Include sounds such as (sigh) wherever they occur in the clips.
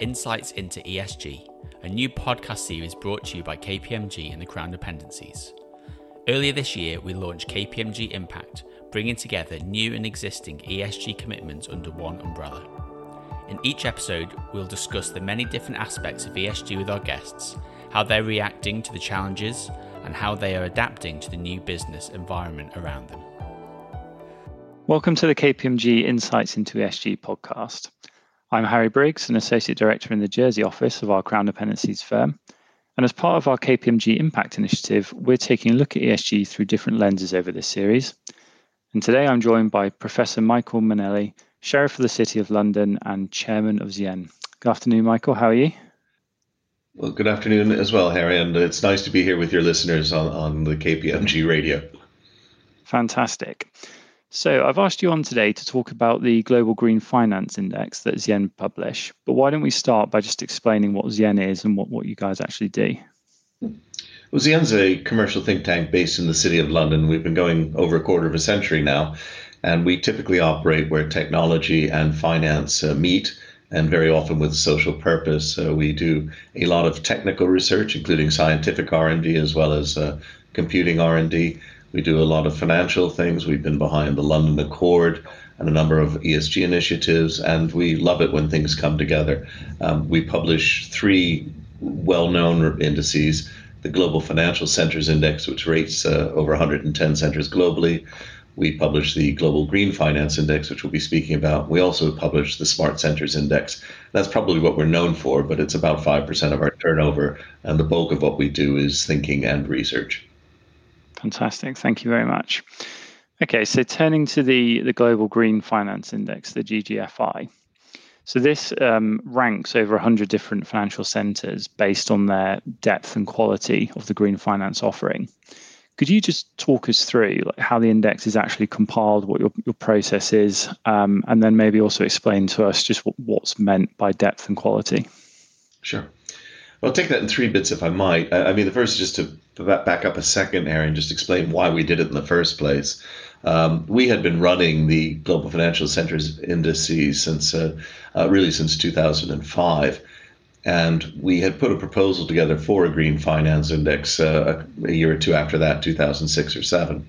Insights into ESG, a new podcast series brought to you by KPMG and the Crown Dependencies. Earlier this year, we launched KPMG Impact, bringing together new and existing ESG commitments under one umbrella. In each episode, we'll discuss the many different aspects of ESG with our guests, how they're reacting to the challenges, and how they are adapting to the new business environment around them. Welcome to the KPMG Insights into ESG podcast. I'm Harry Briggs, an Associate Director in the Jersey office of our Crown Dependencies firm. And as part of our KPMG Impact Initiative, we're taking a look at ESG through different lenses over this series. And today I'm joined by Professor Michael Mainelli, Sheriff of the City of London and Chairman of Z/Yen. Good afternoon, Michael. How are you? Well, good afternoon as well, Harry. And it's nice to be here with your listeners on, on the KPMG radio. Fantastic. So I've asked you on today to talk about the Global Green Finance Index that Z/Yen publish. But why don't we start by just explaining what Z/Yen is and what, what you guys actually do? Well, Z/Yen's a commercial think tank based in the City of London. We've been going over a quarter of a century now, and we typically operate where technology and finance uh, meet and very often with social purpose. Uh, we do a lot of technical research, including scientific R&D as well as uh, computing R&D. We do a lot of financial things. We've been behind the London Accord and a number of ESG initiatives, and we love it when things come together. Um, we publish three well known indices the Global Financial Centers Index, which rates uh, over 110 centers globally. We publish the Global Green Finance Index, which we'll be speaking about. We also publish the Smart Centers Index. That's probably what we're known for, but it's about 5% of our turnover, and the bulk of what we do is thinking and research. Fantastic. Thank you very much. Okay, so turning to the, the Global Green Finance Index, the GGFI. So this um, ranks over 100 different financial centers based on their depth and quality of the green finance offering. Could you just talk us through like, how the index is actually compiled, what your, your process is, um, and then maybe also explain to us just what, what's meant by depth and quality? Sure. I'll take that in three bits if I might. I mean, the first is just to back up a second, Aaron, just explain why we did it in the first place. Um, we had been running the Global Financial Centers indices since uh, uh, really since 2005. And we had put a proposal together for a green finance index uh, a year or two after that, 2006 or 7.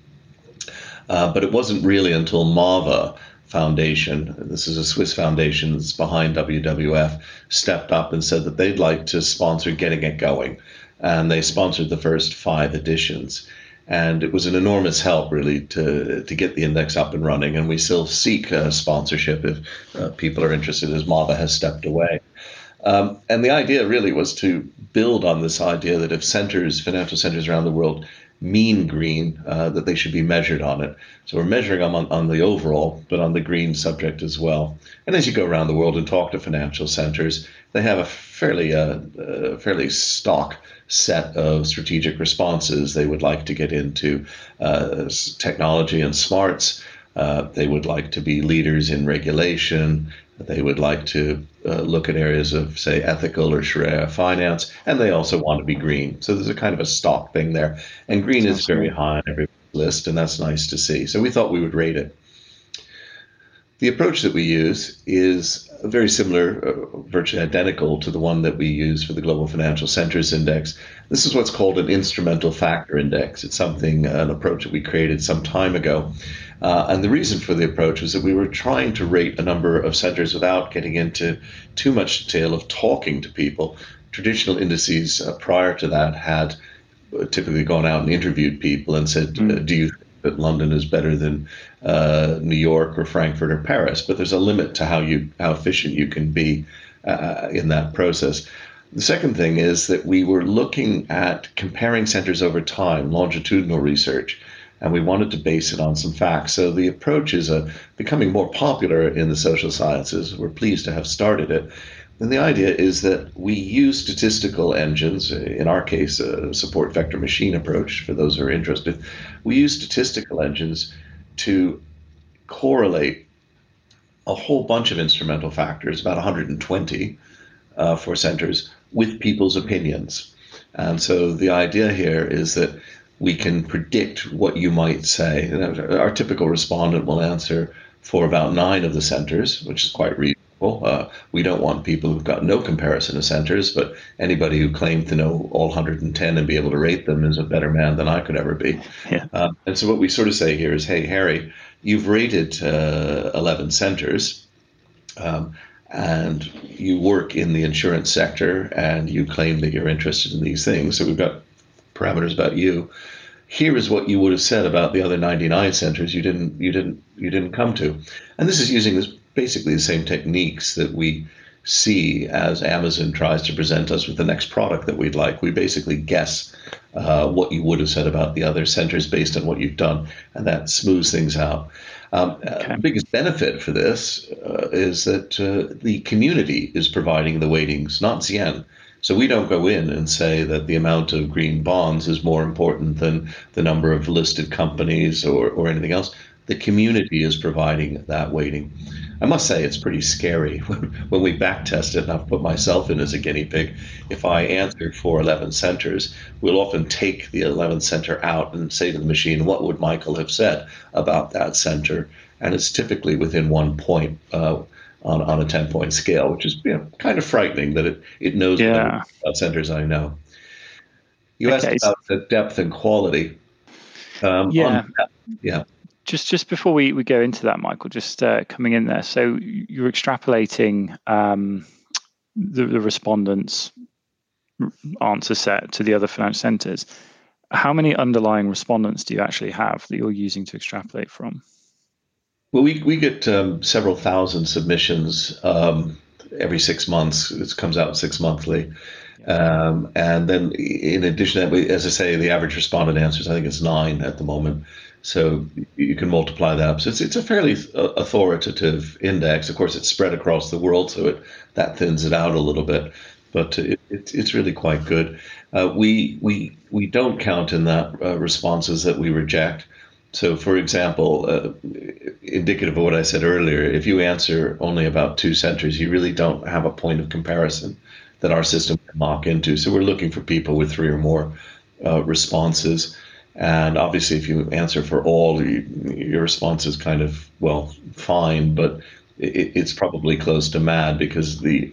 Uh, but it wasn't really until MAVA Foundation, this is a Swiss foundation that's behind WWF, stepped up and said that they'd like to sponsor getting it going. And they sponsored the first five editions. And it was an enormous help, really, to, to get the index up and running. And we still seek uh, sponsorship if uh, people are interested, as MAVA has stepped away. Um, and the idea really was to build on this idea that if centers, financial centers around the world, mean green, uh, that they should be measured on it. So we're measuring them on, on the overall, but on the green subject as well. And as you go around the world and talk to financial centers, they have a fairly uh, uh, fairly stock set of strategic responses. They would like to get into uh, technology and smarts. Uh, they would like to be leaders in regulation. They would like to uh, look at areas of, say, ethical or Sharia finance, and they also want to be green. So there's a kind of a stock thing there. And green is very high on every list, and that's nice to see. So we thought we would rate it. The approach that we use is very similar, uh, virtually identical to the one that we use for the Global Financial Centers Index. This is what's called an instrumental factor index. It's something, an approach that we created some time ago. Uh, and the reason for the approach was that we were trying to rate a number of centers without getting into too much detail of talking to people. Traditional indices uh, prior to that had uh, typically gone out and interviewed people and said, mm. "Do you think that London is better than uh, New York or Frankfurt or Paris?" But there's a limit to how you how efficient you can be uh, in that process. The second thing is that we were looking at comparing centers over time, longitudinal research and we wanted to base it on some facts. So the approach is uh, becoming more popular in the social sciences. We're pleased to have started it. And the idea is that we use statistical engines, in our case, a support vector machine approach for those who are interested. We use statistical engines to correlate a whole bunch of instrumental factors, about 120 uh, for centers, with people's opinions. And so the idea here is that we can predict what you might say. Our typical respondent will answer for about nine of the centers, which is quite reasonable. uh, we don't want people who've got no comparison of centers, but anybody who claimed to know all 110 and be able to rate them is a better man than I could ever be. (laughs) Yeah. Uh, and so what we sort of say here is, hey, Harry, you've rated uh, 11 centers. Um, and you work in the insurance sector and you claim that you're interested in these things. So we've got parameters about you. Here is what you would have said about the other 99 centers you didn't you didn't you didn't come to. And this is using this basically the same techniques that we see as Amazon tries to present us with the next product that we'd like. We basically guess uh, what you would have said about the other centers based on what you've done, and that smooths things out. Um, uh, okay. uh, the biggest benefit for this uh, is that uh, the community is providing the weightings, not Z/Yen. So we don't go in and say that the amount of green bonds is more important than the number of listed companies or, or anything else. The community is providing that weighting. I must say it's pretty scary (laughs) when, when we back test it, and I've put myself in as a guinea pig. If I answer for 11 centers, we'll often take the 11th center out and say to the machine, what would Michael have said about that center? And it's typically within one point uh, on, on a 10 point scale, which is you know, kind of frightening that it, it knows yeah. about centers I know. You okay. asked about the depth and quality. Um, yeah. yeah just just before we, we go into that, Michael, just uh, coming in there. So you're extrapolating um, the, the respondents' answer set to the other financial centres. How many underlying respondents do you actually have that you're using to extrapolate from? Well, we, we get um, several thousand submissions um, every six months. It comes out six monthly. Um, and then, in addition to that, as I say, the average respondent answers, I think it's nine at the moment. So you can multiply that up. So it's, it's a fairly uh, authoritative index. Of course, it's spread across the world, so it that thins it out a little bit. But it, it it's really quite good. Uh, we we we don't count in that uh, responses that we reject. So, for example, uh, indicative of what I said earlier, if you answer only about two centers, you really don't have a point of comparison that our system can mock into. So, we're looking for people with three or more uh, responses. And obviously, if you answer for all, you, your response is kind of, well, fine, but it, it's probably close to mad because the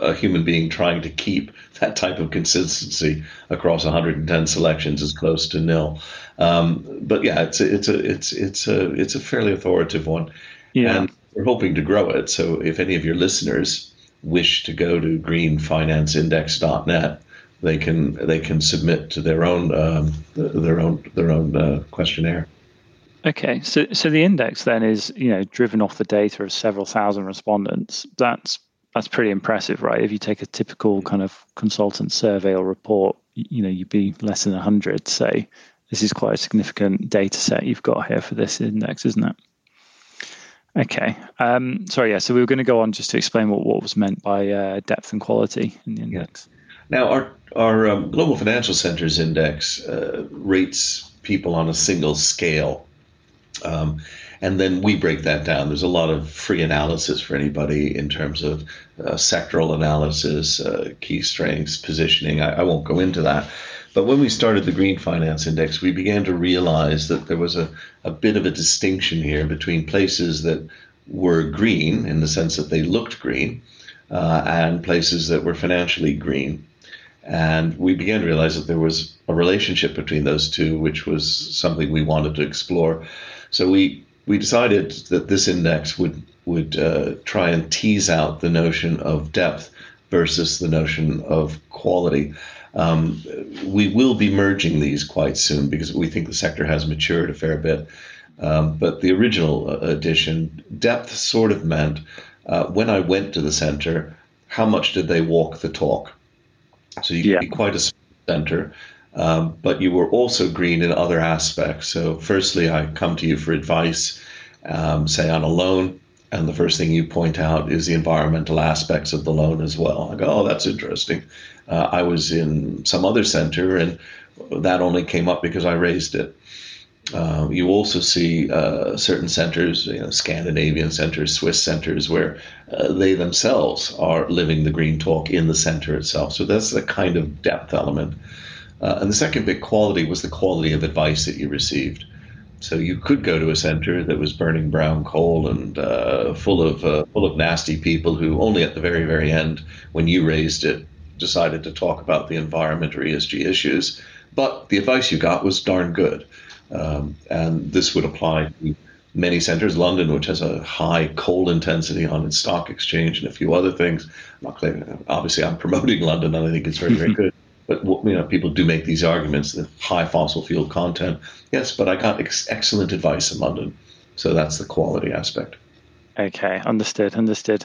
a human being trying to keep that type of consistency across 110 selections is close to nil. Um, but yeah, it's a, it's a it's it's a it's a fairly authoritative one, yeah. and we're hoping to grow it. So if any of your listeners wish to go to greenfinanceindex.net they can they can submit to their own um, their own their own uh, questionnaire. Okay, so so the index then is you know driven off the data of several thousand respondents. That's that's pretty impressive, right? If you take a typical kind of consultant survey or report, you know you'd be less than hundred. Say this is quite a significant data set you've got here for this index, isn't it? Okay. Um, sorry, yeah. So we were going to go on just to explain what, what was meant by uh, depth and quality in the index. Now, our our um, Global Financial Centers Index uh, rates people on a single scale. Um, and then we break that down. There's a lot of free analysis for anybody in terms of uh, sectoral analysis, uh, key strengths, positioning. I, I, won't go into that. But when we started the Green Finance Index, we began to realize that there was a, a bit of a distinction here between places that were green in the sense that they looked green uh, and places that were financially green. And we began to realize that there was a relationship between those two, which was something we wanted to explore. So we we decided that this index would would uh, try and tease out the notion of depth versus the notion of quality. Um, we will be merging these quite soon because we think the sector has matured a fair bit. Um, but the original uh, edition, depth sort of meant uh, when I went to the center, how much did they walk the talk? So you yeah. can be quite a center, um, but you were also green in other aspects. So, firstly, I come to you for advice, um, say on a loan, and the first thing you point out is the environmental aspects of the loan as well. I go, oh, that's interesting. Uh, I was in some other center, and that only came up because I raised it. Uh, you also see uh, certain centers, you know, Scandinavian centers, Swiss centers, where uh, they themselves are living the green talk in the center itself. So that's a kind of depth element. Uh, and the second big quality was the quality of advice that you received. So you could go to a center that was burning brown coal and uh, full of uh, full of nasty people who only at the very very end, when you raised it, decided to talk about the environment or ESG issues. But the advice you got was darn good, um, and this would apply to many centers. London, which has a high coal intensity on its stock exchange, and a few other things. I'm not claiming, obviously, I'm promoting London, and I think it's very very (laughs) good. But you know, people do make these arguments: the high fossil fuel content. Yes, but I got ex- excellent advice in London, so that's the quality aspect. Okay, understood, understood.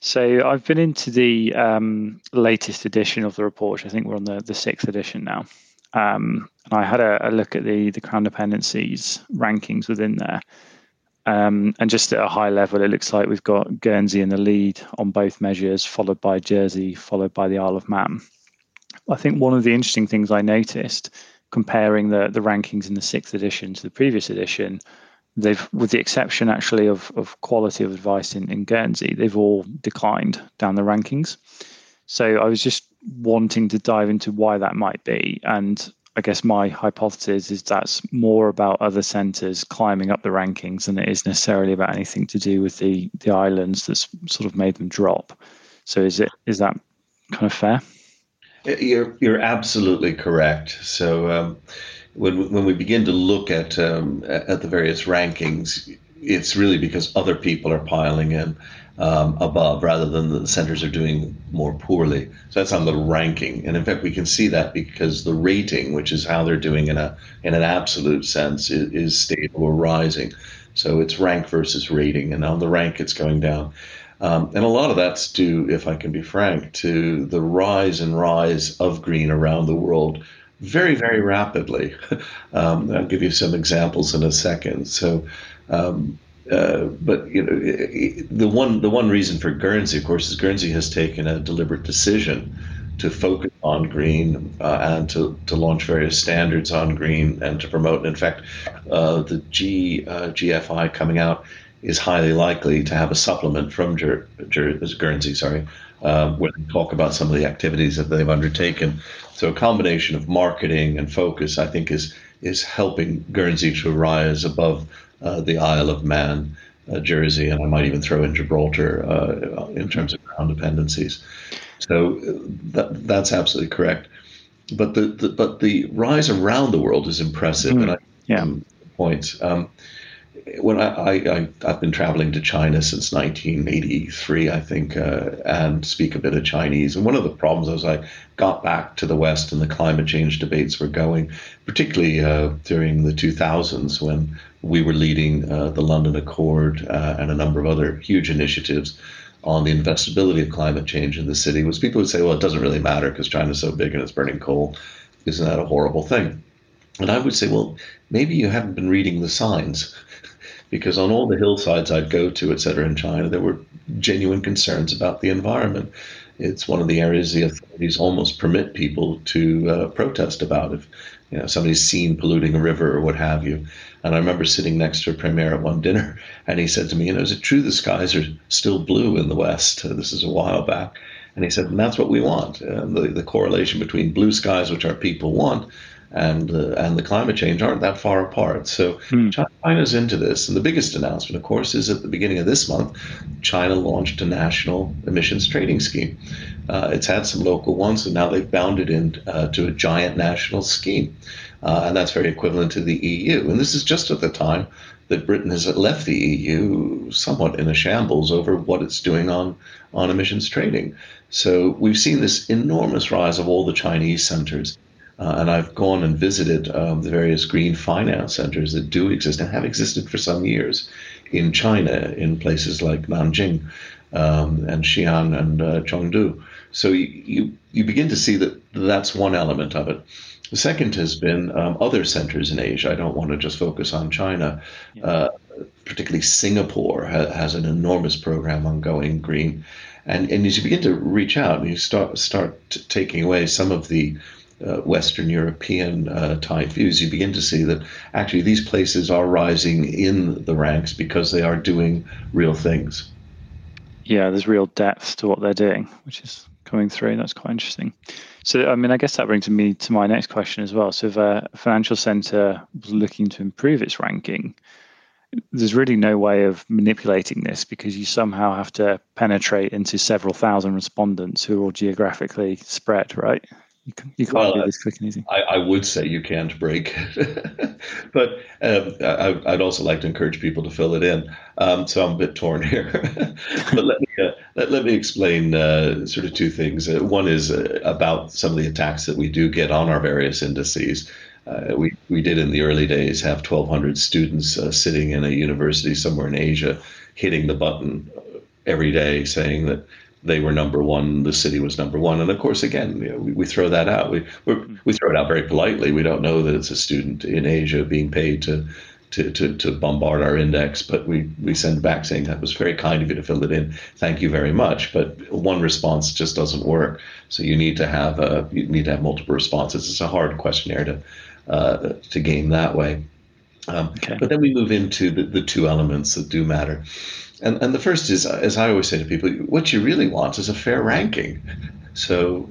So I've been into the um, latest edition of the report. I think we're on the, the sixth edition now. Um, and I had a, a, look at the the crown dependencies rankings within there. Um, and just at a high level, it looks like we've got Guernsey in the lead on both measures, followed by Jersey, followed by the Isle of Man. I think one of the interesting things I noticed comparing the, the rankings in the sixth edition to the previous edition, they've, with the exception actually of, of quality of advice in, in Guernsey, they've all declined down the rankings. So I was just wanting to dive into why that might be. And I guess my hypothesis is that's more about other centres climbing up the rankings than it is necessarily about anything to do with the the islands that's sort of made them drop. So is it is that kind of fair? You're you're absolutely correct. So um, when when we begin to look at um, at the various rankings, it's really because other people are piling in um, above rather than the centers are doing more poorly. So that's on the ranking, and in fact, we can see that because the rating, which is how they're doing in a in an absolute sense, is, is stable or rising. So it's rank versus rating, and on the rank, it's going down. Um, and a lot of that's due, if I can be frank, to the rise and rise of green around the world very, very rapidly. (laughs) um, I'll give you some examples in a second. So, um, uh, but you know, the one the one reason for Guernsey, of course, is Guernsey has taken a deliberate decision to focus on green uh, and to, to launch various standards on green and to promote. And in fact, uh, the G uh, GFI coming out is highly likely to have a supplement from Jer- Jer- Guernsey, sorry, uh, where they talk about some of the activities that they've undertaken. So a combination of marketing and focus, I think, is is helping Guernsey to rise above uh, the Isle of Man, uh, Jersey, and I might even throw in Gibraltar uh, in terms of crown dependencies. So uh, that, that's absolutely correct. But the, the, but the rise around the world is impressive, mm, and I yeah. points. Um, when I, I, have been traveling to China since 1983, I think, uh, and speak a bit of Chinese. And one of the problems as I got back to the West and the climate change debates were going, particularly uh, during the 2000s when we were leading uh, the London Accord uh, and a number of other huge initiatives on the investability of climate change in the city, was people would say, well, it doesn't really matter because China's so big and it's burning coal. Isn't that a horrible thing? And I would say, well, maybe you haven't been reading the signs because on all the hillsides I'd go to, et cetera, in China, there were genuine concerns about the environment. It's one of the areas the authorities almost permit people to uh, protest about if you know somebody's seen polluting a river or what have you. And I remember sitting next to a premier at one dinner, and he said to me, "You know, is it true the skies are still blue in the West?" Uh, this is a while back, and he said, "And that's what we want. Uh, the the correlation between blue skies, which our people want, and uh, and the climate change aren't that far apart. So hmm. China's into this, and the biggest announcement, of course, is at the beginning of this month, China launched a national emissions trading scheme. Uh, it's had some local ones, and now they've bounded into uh, a giant national scheme, uh, and that's very equivalent to the EU. And this is just at the time that Britain has left the EU somewhat in a shambles over what it's doing on on emissions trading. So we've seen this enormous rise of all the Chinese centers uh, and I've gone and visited um, the various green finance centers that do exist and have existed for some years in China, in places like Nanjing um, and Xi'an and uh, Chengdu. So you, you, you begin to see that that's one element of it. The second has been um, other centers in Asia. I don't want to just focus on China. Yeah. Uh, particularly Singapore ha- has an enormous program on going green. And, and as you begin to reach out and you start start t- taking away some of the uh, Western European uh, type views, you begin to see that actually these places are rising in the ranks because they are doing real things. Yeah, there's real depth to what they're doing, which is coming through. That's quite interesting. So, I mean, I guess that brings me to my next question as well. So, if a financial center was looking to improve its ranking, there's really no way of manipulating this because you somehow have to penetrate into several thousand respondents who are all geographically spread, right? You, can, you can't well, do this quick and easy. I, I would say you can't break, it. (laughs) but um, I, would also like to encourage people to fill it in. Um, so I'm a bit torn (laughs) here. but let me uh, let, let me explain uh, sort of two things. Uh, one is uh, about some of the attacks that we do get on our various indices. Uh, we, we did in the early days have 1,200 students uh, sitting in a university somewhere in Asia hitting the button every day saying that they were number one, the city was number one. And of course, again, you know, we, we throw that out. We, we throw it out very politely. We don't know that it's a student in Asia being paid to, to, to, to bombard our index, but we, we send back saying that was very kind of you to fill it in. Thank you very much. But one response just doesn't work. So you need to have a, you need to have multiple responses. It's a hard questionnaire to uh, to game that way. Um, okay. But then we move into the, the two elements that do matter. And, and the first is, as I always say to people, what you really want is a fair ranking. So,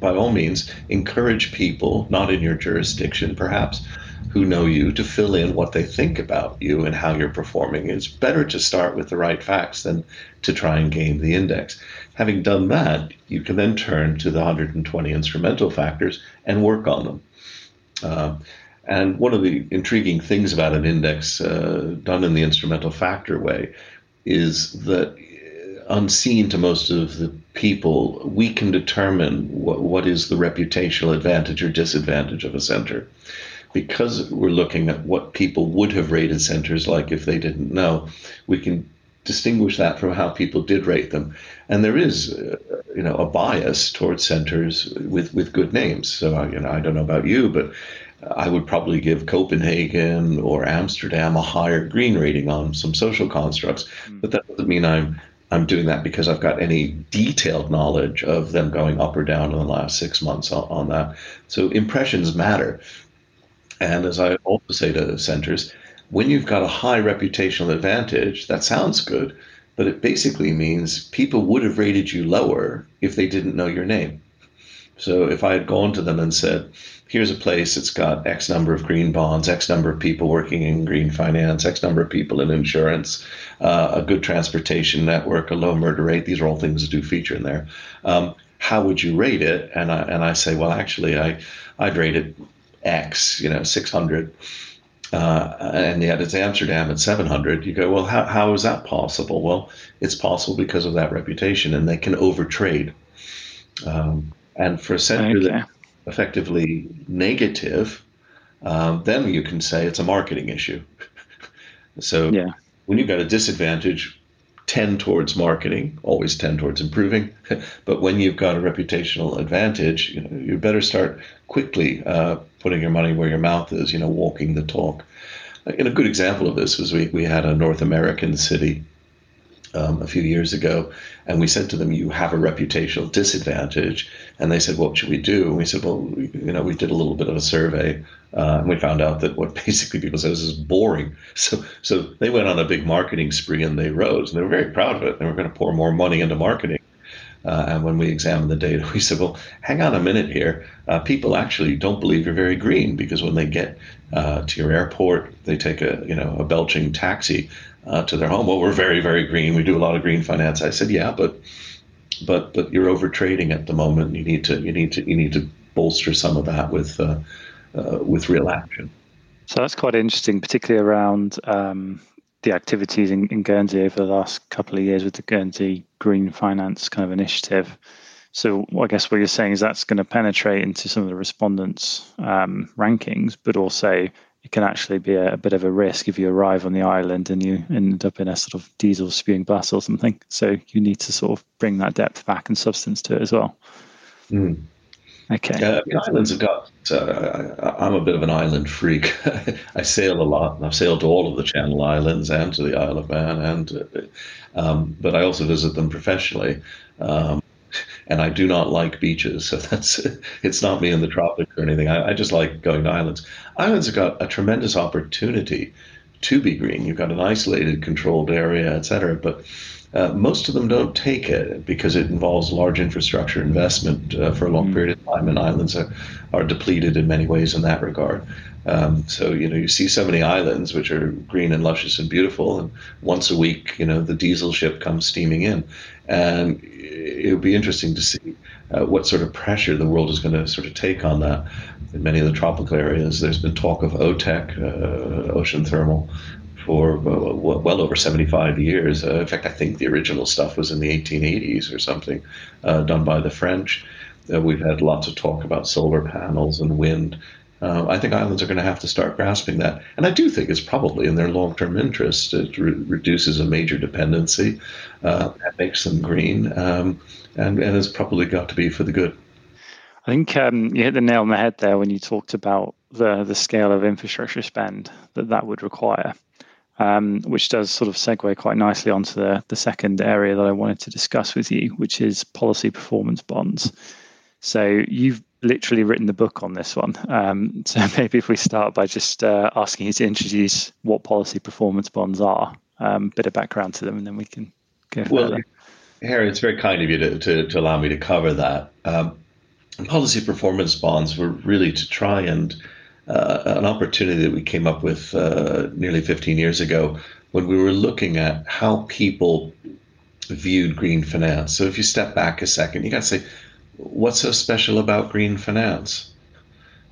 by all means, encourage people, not in your jurisdiction perhaps, who know you to fill in what they think about you and how you're performing. It's better to start with the right facts than to try and game the index. Having done that, you can then turn to the 120 instrumental factors and work on them. Uh, and one of the intriguing things about an index uh, done in the instrumental factor way is that uh, unseen to most of the people, we can determine what, what is the reputational advantage or disadvantage of a center. Because we're looking at what people would have rated centers like if they didn't know, we can distinguish that from how people did rate them. And there is, uh, you know, a bias towards centers with, with good names. So, you know, I don't know about you, but I would probably give Copenhagen or Amsterdam a higher green rating on some social constructs. Mm. But that doesn't mean I'm I'm doing that because I've got any detailed knowledge of them going up or down in the last six months on, on that. So impressions matter. And as I also say to centers, when you've got a high reputational advantage, that sounds good, but it basically means people would have rated you lower if they didn't know your name. So if I had gone to them and said, here's a place that's got X number of green bonds, X number of people working in green finance, X number of people in insurance, uh, a good transportation network, a low murder rate, these are all things that do feature in there. Um, how would you rate it? And I, and I say, well, actually, I, I'd rate it X, you know, 600 uh, and yet it's Amsterdam at 700. You go, well, how, how is that possible? Well, it's possible because of that reputation, and they can overtrade. Um, and for a center okay. that's effectively negative, um, then you can say it's a marketing issue. (laughs) so yeah. when you've got a disadvantage, tend towards marketing, always tend towards improving. (laughs) but when you've got a reputational advantage, you know, you better start quickly uh, putting your money where your mouth is, you know, walking the talk. And a good example of this was we, we had a North American city um, a few years ago, and we said to them, "You have a reputational disadvantage." And they said, "What should we do?" And we said, "Well, we, you know, we did a little bit of a survey, uh, and we found out that what (laughs) basically people said is boring." So, so they went on a big marketing spree and they rose, and they were very proud of it. They were going to pour more money into marketing. Uh, and when we examined the data, (laughs) we said, well, hang on a minute here. Uh, people actually don't believe you're very green because when they get uh, to your airport, they take a you know a belching taxi uh, to their home. Well, we're very very green. We do a lot of green finance. I said, yeah, but but but you're over trading at the moment. You need to you need to you need to bolster some of that with uh, uh, with real action. So that's quite interesting, particularly around um, the activities in, in Guernsey over the last couple of years with the Guernsey Green Finance kind of initiative. So I guess what you're saying is that's going to penetrate into some of the respondents' um, rankings, but also it can actually be a, a, bit of a risk if you arrive on the island and you end up in a sort of diesel spewing bus or something. So you need to sort of bring that depth back and substance to it as well. Mm. Okay. Uh, the islands have got. Uh, I'm a bit of an island freak. (laughs) I sail a lot. I've sailed to all of the Channel Islands and to the Isle of Man, and uh, um, but I also visit them professionally. Um, and I do not like beaches, so (laughs) that's it's not me in the tropics or anything. I, I just like going to islands. Islands have got a tremendous opportunity to be green. You've got an isolated, controlled area, et cetera. But uh, most of them don't take it because it involves large infrastructure investment uh, for a long mm. period of time, and islands are, are depleted in many ways in that regard. Um, so you know you see so many islands which are green and luscious and beautiful, and once a week you know the diesel ship comes steaming in, and it would be interesting to see uh, what sort of pressure the world is going to sort of take on that. In many of the tropical areas, there's been talk of OTEC, uh, ocean thermal, for well over 75 years. Uh, in fact, I think the original stuff was in the 1880s or something, uh, done by the French. Uh, we've had lots of talk about solar panels and wind. Uh, I think islands are going to have to start grasping that. And I do think it's probably in their long term interest. It re- reduces a major dependency, uh, that makes them green, um, and, and it's probably got to be for the good. I think um, you hit the nail on the head there when you talked about the, the scale of infrastructure spend that that would require um, which does sort of segue quite nicely onto the, the second area that I wanted to discuss with you, which is policy performance bonds. So you've literally written the book on this one. Um, (laughs) so maybe if we start by just uh, asking you to introduce what policy performance bonds are, a um, bit of background to them, and then we can go further. Well, Harry, it's very kind of you to, to, to allow me to cover that. Um, policy performance bonds were really to try and uh, an opportunity that we came up with uh, nearly 15 years ago when we were looking at how people viewed green finance. So if you step back a second, you got to say, what's so special about green finance?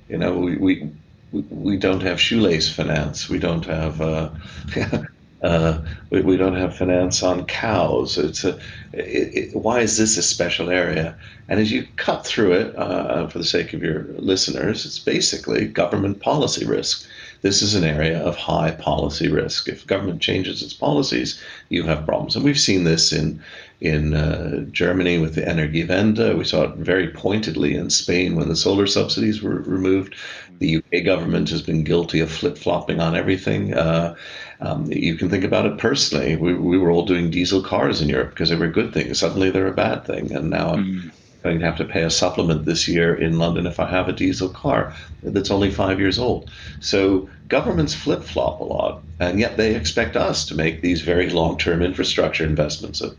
You know, we, we we don't have shoelace finance. We don't have uh, (laughs) Uh, we, we, don't have finance on cows. It's a, it, it, why is this a special area? And as you cut through it, uh, for the sake of your listeners, it's basically government policy risk. This is an area of high policy risk. If government changes its policies, you have problems. And we've seen this in in uh, Germany with the Energiewende. We saw it very pointedly in Spain when the solar subsidies were removed. The UK government has been guilty of flip flopping on everything. Uh, um, you can think about it personally. We, we were all doing diesel cars in Europe because they were a good thing. Suddenly they're a bad thing. And now mm. I'm going to have to pay a supplement this year in London if I have a diesel car that's only five years old. So governments flip flop a lot. And yet they expect us to make these very long term infrastructure investments of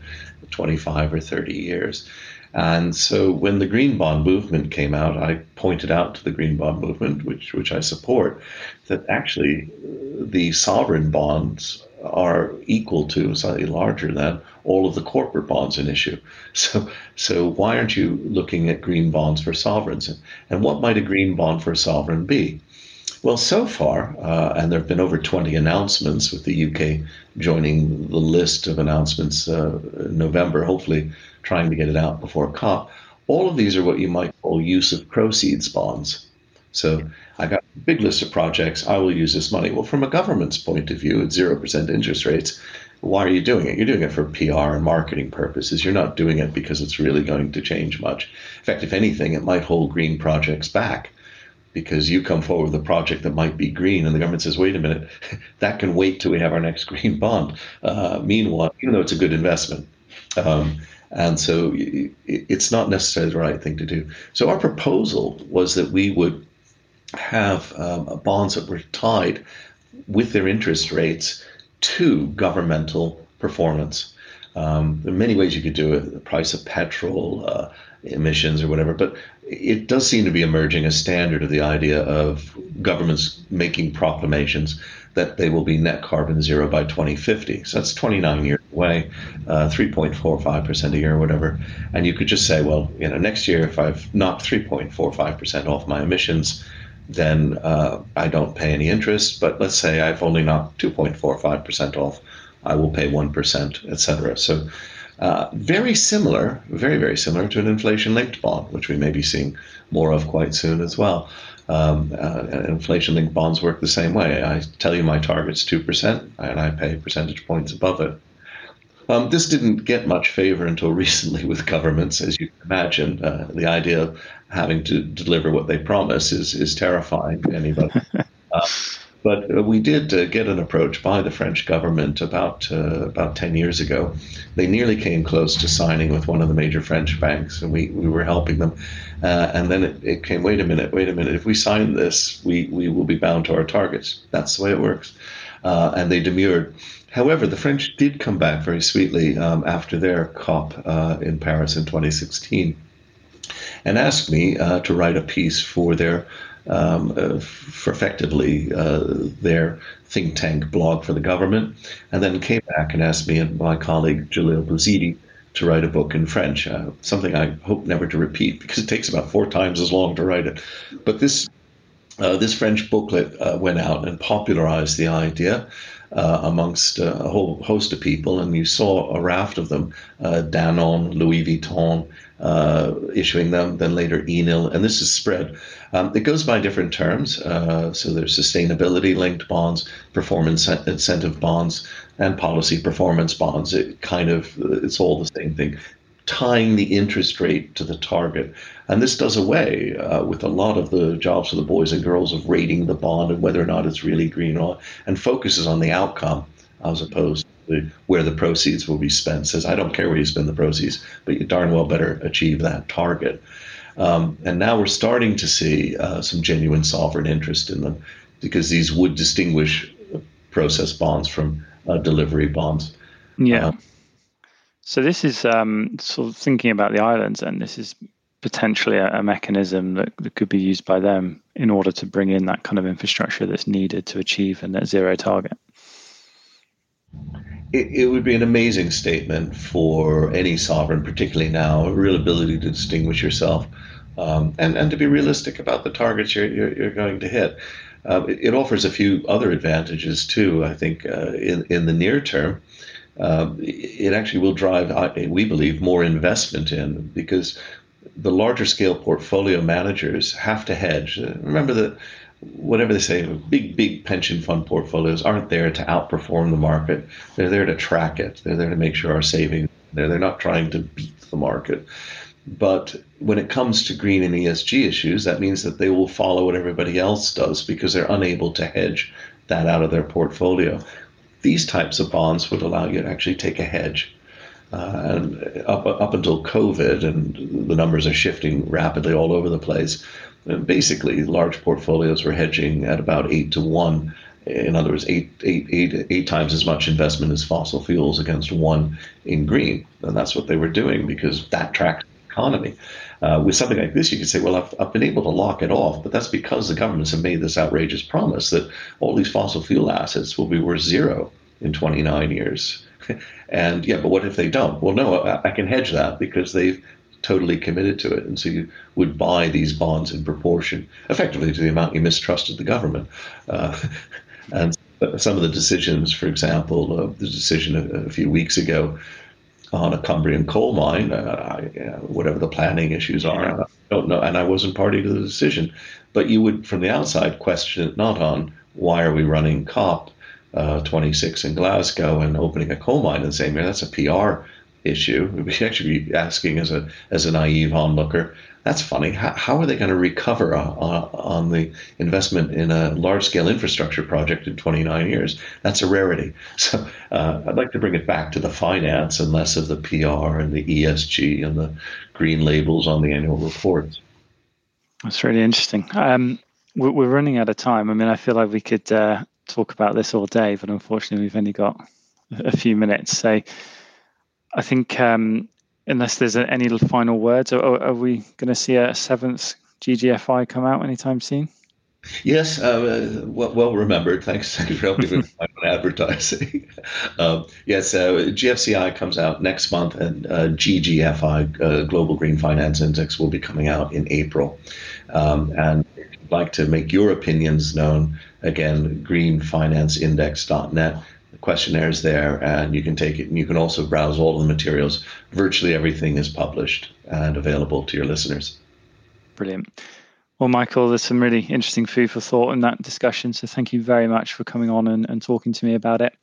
25 or 30 years. And so when the green bond movement came out, I pointed out to the green bond movement, which which I support, that actually uh, the sovereign bonds are equal to, slightly larger than all of the corporate bonds in issue. (laughs) So so why aren't you looking at green bonds for sovereigns? And what might a green bond for a sovereign be? Well, so far, uh, and there have been over 20 announcements with the UK joining the list of announcements uh, in November, hopefully trying to get it out before COP. All of these are what you might call use of proceeds bonds. So I got a big list of projects. I will use this money. Well, from a government's point of view, at 0% interest rates, why are you doing it? You're doing it for PR and marketing purposes. You're not doing it because it's really going to change much. In fact, if anything, it might hold green projects back because you come forward with a project that might be green and the government says, wait a minute, (laughs) that can wait till we have our next green bond. Uh, meanwhile, even though it's a good investment, um, and so it's not necessarily the right thing to do. So our proposal was that we would have um, bonds that were tied with their interest rates to governmental performance. Um, there are many ways you could do it: the price of petrol, uh, emissions, or whatever. But it does seem to be emerging a standard of the idea of governments making proclamations that they will be net carbon zero by 2050. So that's 29 years away, uh, 3.45% a year or whatever. And you could just say, well, you know, next year if I've knocked 3.45% off my emissions, then uh, I don't pay any interest. But let's say I've only knocked 2.45% off, I will pay 1%, et cetera. So uh, very similar, very, very similar to an inflation linked bond, which we may be seeing more of quite soon as well. Um, uh, inflation linked bonds work the same way. I tell you my target's 2%, and I pay percentage points above it. Um, this didn't get much favor until (laughs) recently with governments, as you can imagine. Uh, the idea of having to deliver what they promise is, is terrifying to anybody. (laughs) But uh, we did uh, get an approach by the French government about uh, about ten years ago. They nearly came close to signing with one of the major French banks, and we, we were helping them. Uh, and then it, it, came. Wait a minute. Wait a minute. If we sign this, we we will be bound to our targets. That's the way it works. uh, and they demurred. However, the French did come back very sweetly um, after their COP uh, in Paris in 2016 and asked me to write a piece for their um, uh, for effectively uh, their think tank blog for the government, and then came back and asked me and my colleague Jalil Bouzidi to write a book in French, uh, something I hope never to repeat because it takes about four times as long to write it. But this uh, this French booklet uh, went out and popularized the idea uh, amongst uh, a whole host of people, and you saw a raft of them uh, Danone, Louis Vuitton uh, issuing them, then later Enel, and this is spread. Um, it goes by different terms. So there's sustainability linked bonds, performance incentive bonds, and policy performance bonds. It kind of, it's all the same thing tying the interest rate to the target. And this does away uh, with a lot of the jobs for the boys and girls of rating the bond and whether or not it's really green or and focuses on the outcome as opposed to where the proceeds will be spent. Says, I don't care where you spend the proceeds, but you darn well better achieve that target. Um, and now we're starting to see uh, some genuine sovereign interest in them because these would distinguish process bonds from uh, delivery bonds. Yeah. Uh, so this is um, sort of thinking about the islands, and this is potentially a, a mechanism that, that, could be used by them in order to bring in that kind of infrastructure that's needed to achieve a net zero target. It, it would be an amazing statement for any sovereign, particularly now, a real ability to distinguish yourself um, and, and to be realistic about the targets you're, you're, you're going to hit. Uh, it, it, offers a few other advantages too, I think, uh, in, in the near term uh, it actually will drive, we believe, more investment in because the larger scale portfolio managers have to hedge. Uh, remember that whatever they say, big, big pension fund portfolios aren't there to outperform the market. They're there to track it. They're there to make sure our savings, they're, they're not trying to beat the market. But when it comes to green and ESG issues, that means that they will follow what everybody else does because they're unable to hedge that out of their portfolio these types of bonds would allow you to actually take a hedge. Uh, and up, up until COVID, and the numbers are shifting rapidly all over the place. basically, large portfolios were hedging at about eight to one. In other words, eight, eight, eight, eight times as much investment as fossil fuels against one in green. And that's what they were doing because that tracks the economy. Uh, with something like this, you could say, well, I've, I've been able to lock it off, but that's because the governments have made this outrageous promise that all these fossil fuel assets will be worth zero in 29 years. And yeah, but what if they don't? Well, no, I, I can hedge that because they've totally committed to it. And so you would buy these bonds in proportion, effectively, to the amount you mistrusted the government. Uh, (laughs) and some of the decisions, for example, uh, the decision a, a, few weeks ago on a Cumbrian coal mine, uh, I, whatever the planning issues are. I don't know, and I wasn't party to the decision. But you would, from the outside, question it not on why are we running COP uh, 26 in Glasgow and opening a coal mine in the same year. That's a PR issue. (laughs) We should actually be asking as a as a naive onlooker. That's funny. How, how are they going to recover on, on the investment in a large scale infrastructure project in 29 years? That's a rarity. (laughs) So uh, I'd like to bring it back to the finance and less of the PR and the ESG and the green labels on the annual reports. That's really interesting. Um, we're running out of time. I mean, I feel like we could uh, talk about this all day, but unfortunately, we've only got a few minutes. So I think, um, unless there's any final words, are, are we going to see a seventh GGFI come out anytime soon? Yes, uh, well, well, remembered. Thanks, for helping with advertising. (laughs) um, yes, uh, GFCI comes out next month, and uh, GGFI, uh, Global Green Finance Index, will be coming out in April. Um, and like to make your opinions known, again, greenfinanceindex.net. The questionnaire is there, and you can take it. And you can also browse all of the materials. Virtually everything is published and available to your listeners. Brilliant. Well, Michael, there's some really interesting food for thought in that discussion. So thank you very much for coming on and, and talking to me about it.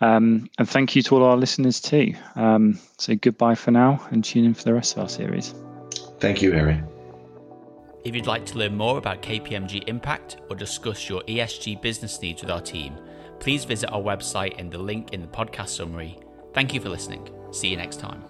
Um, and thank you to all our listeners too. Um, so goodbye for now and tune in for the rest of our series. Thank you, Harry. If you'd like to learn more about KPMG Impact or discuss your ESG business needs with our team, please visit our website in the link in the podcast summary. Thank you for listening. See you next time.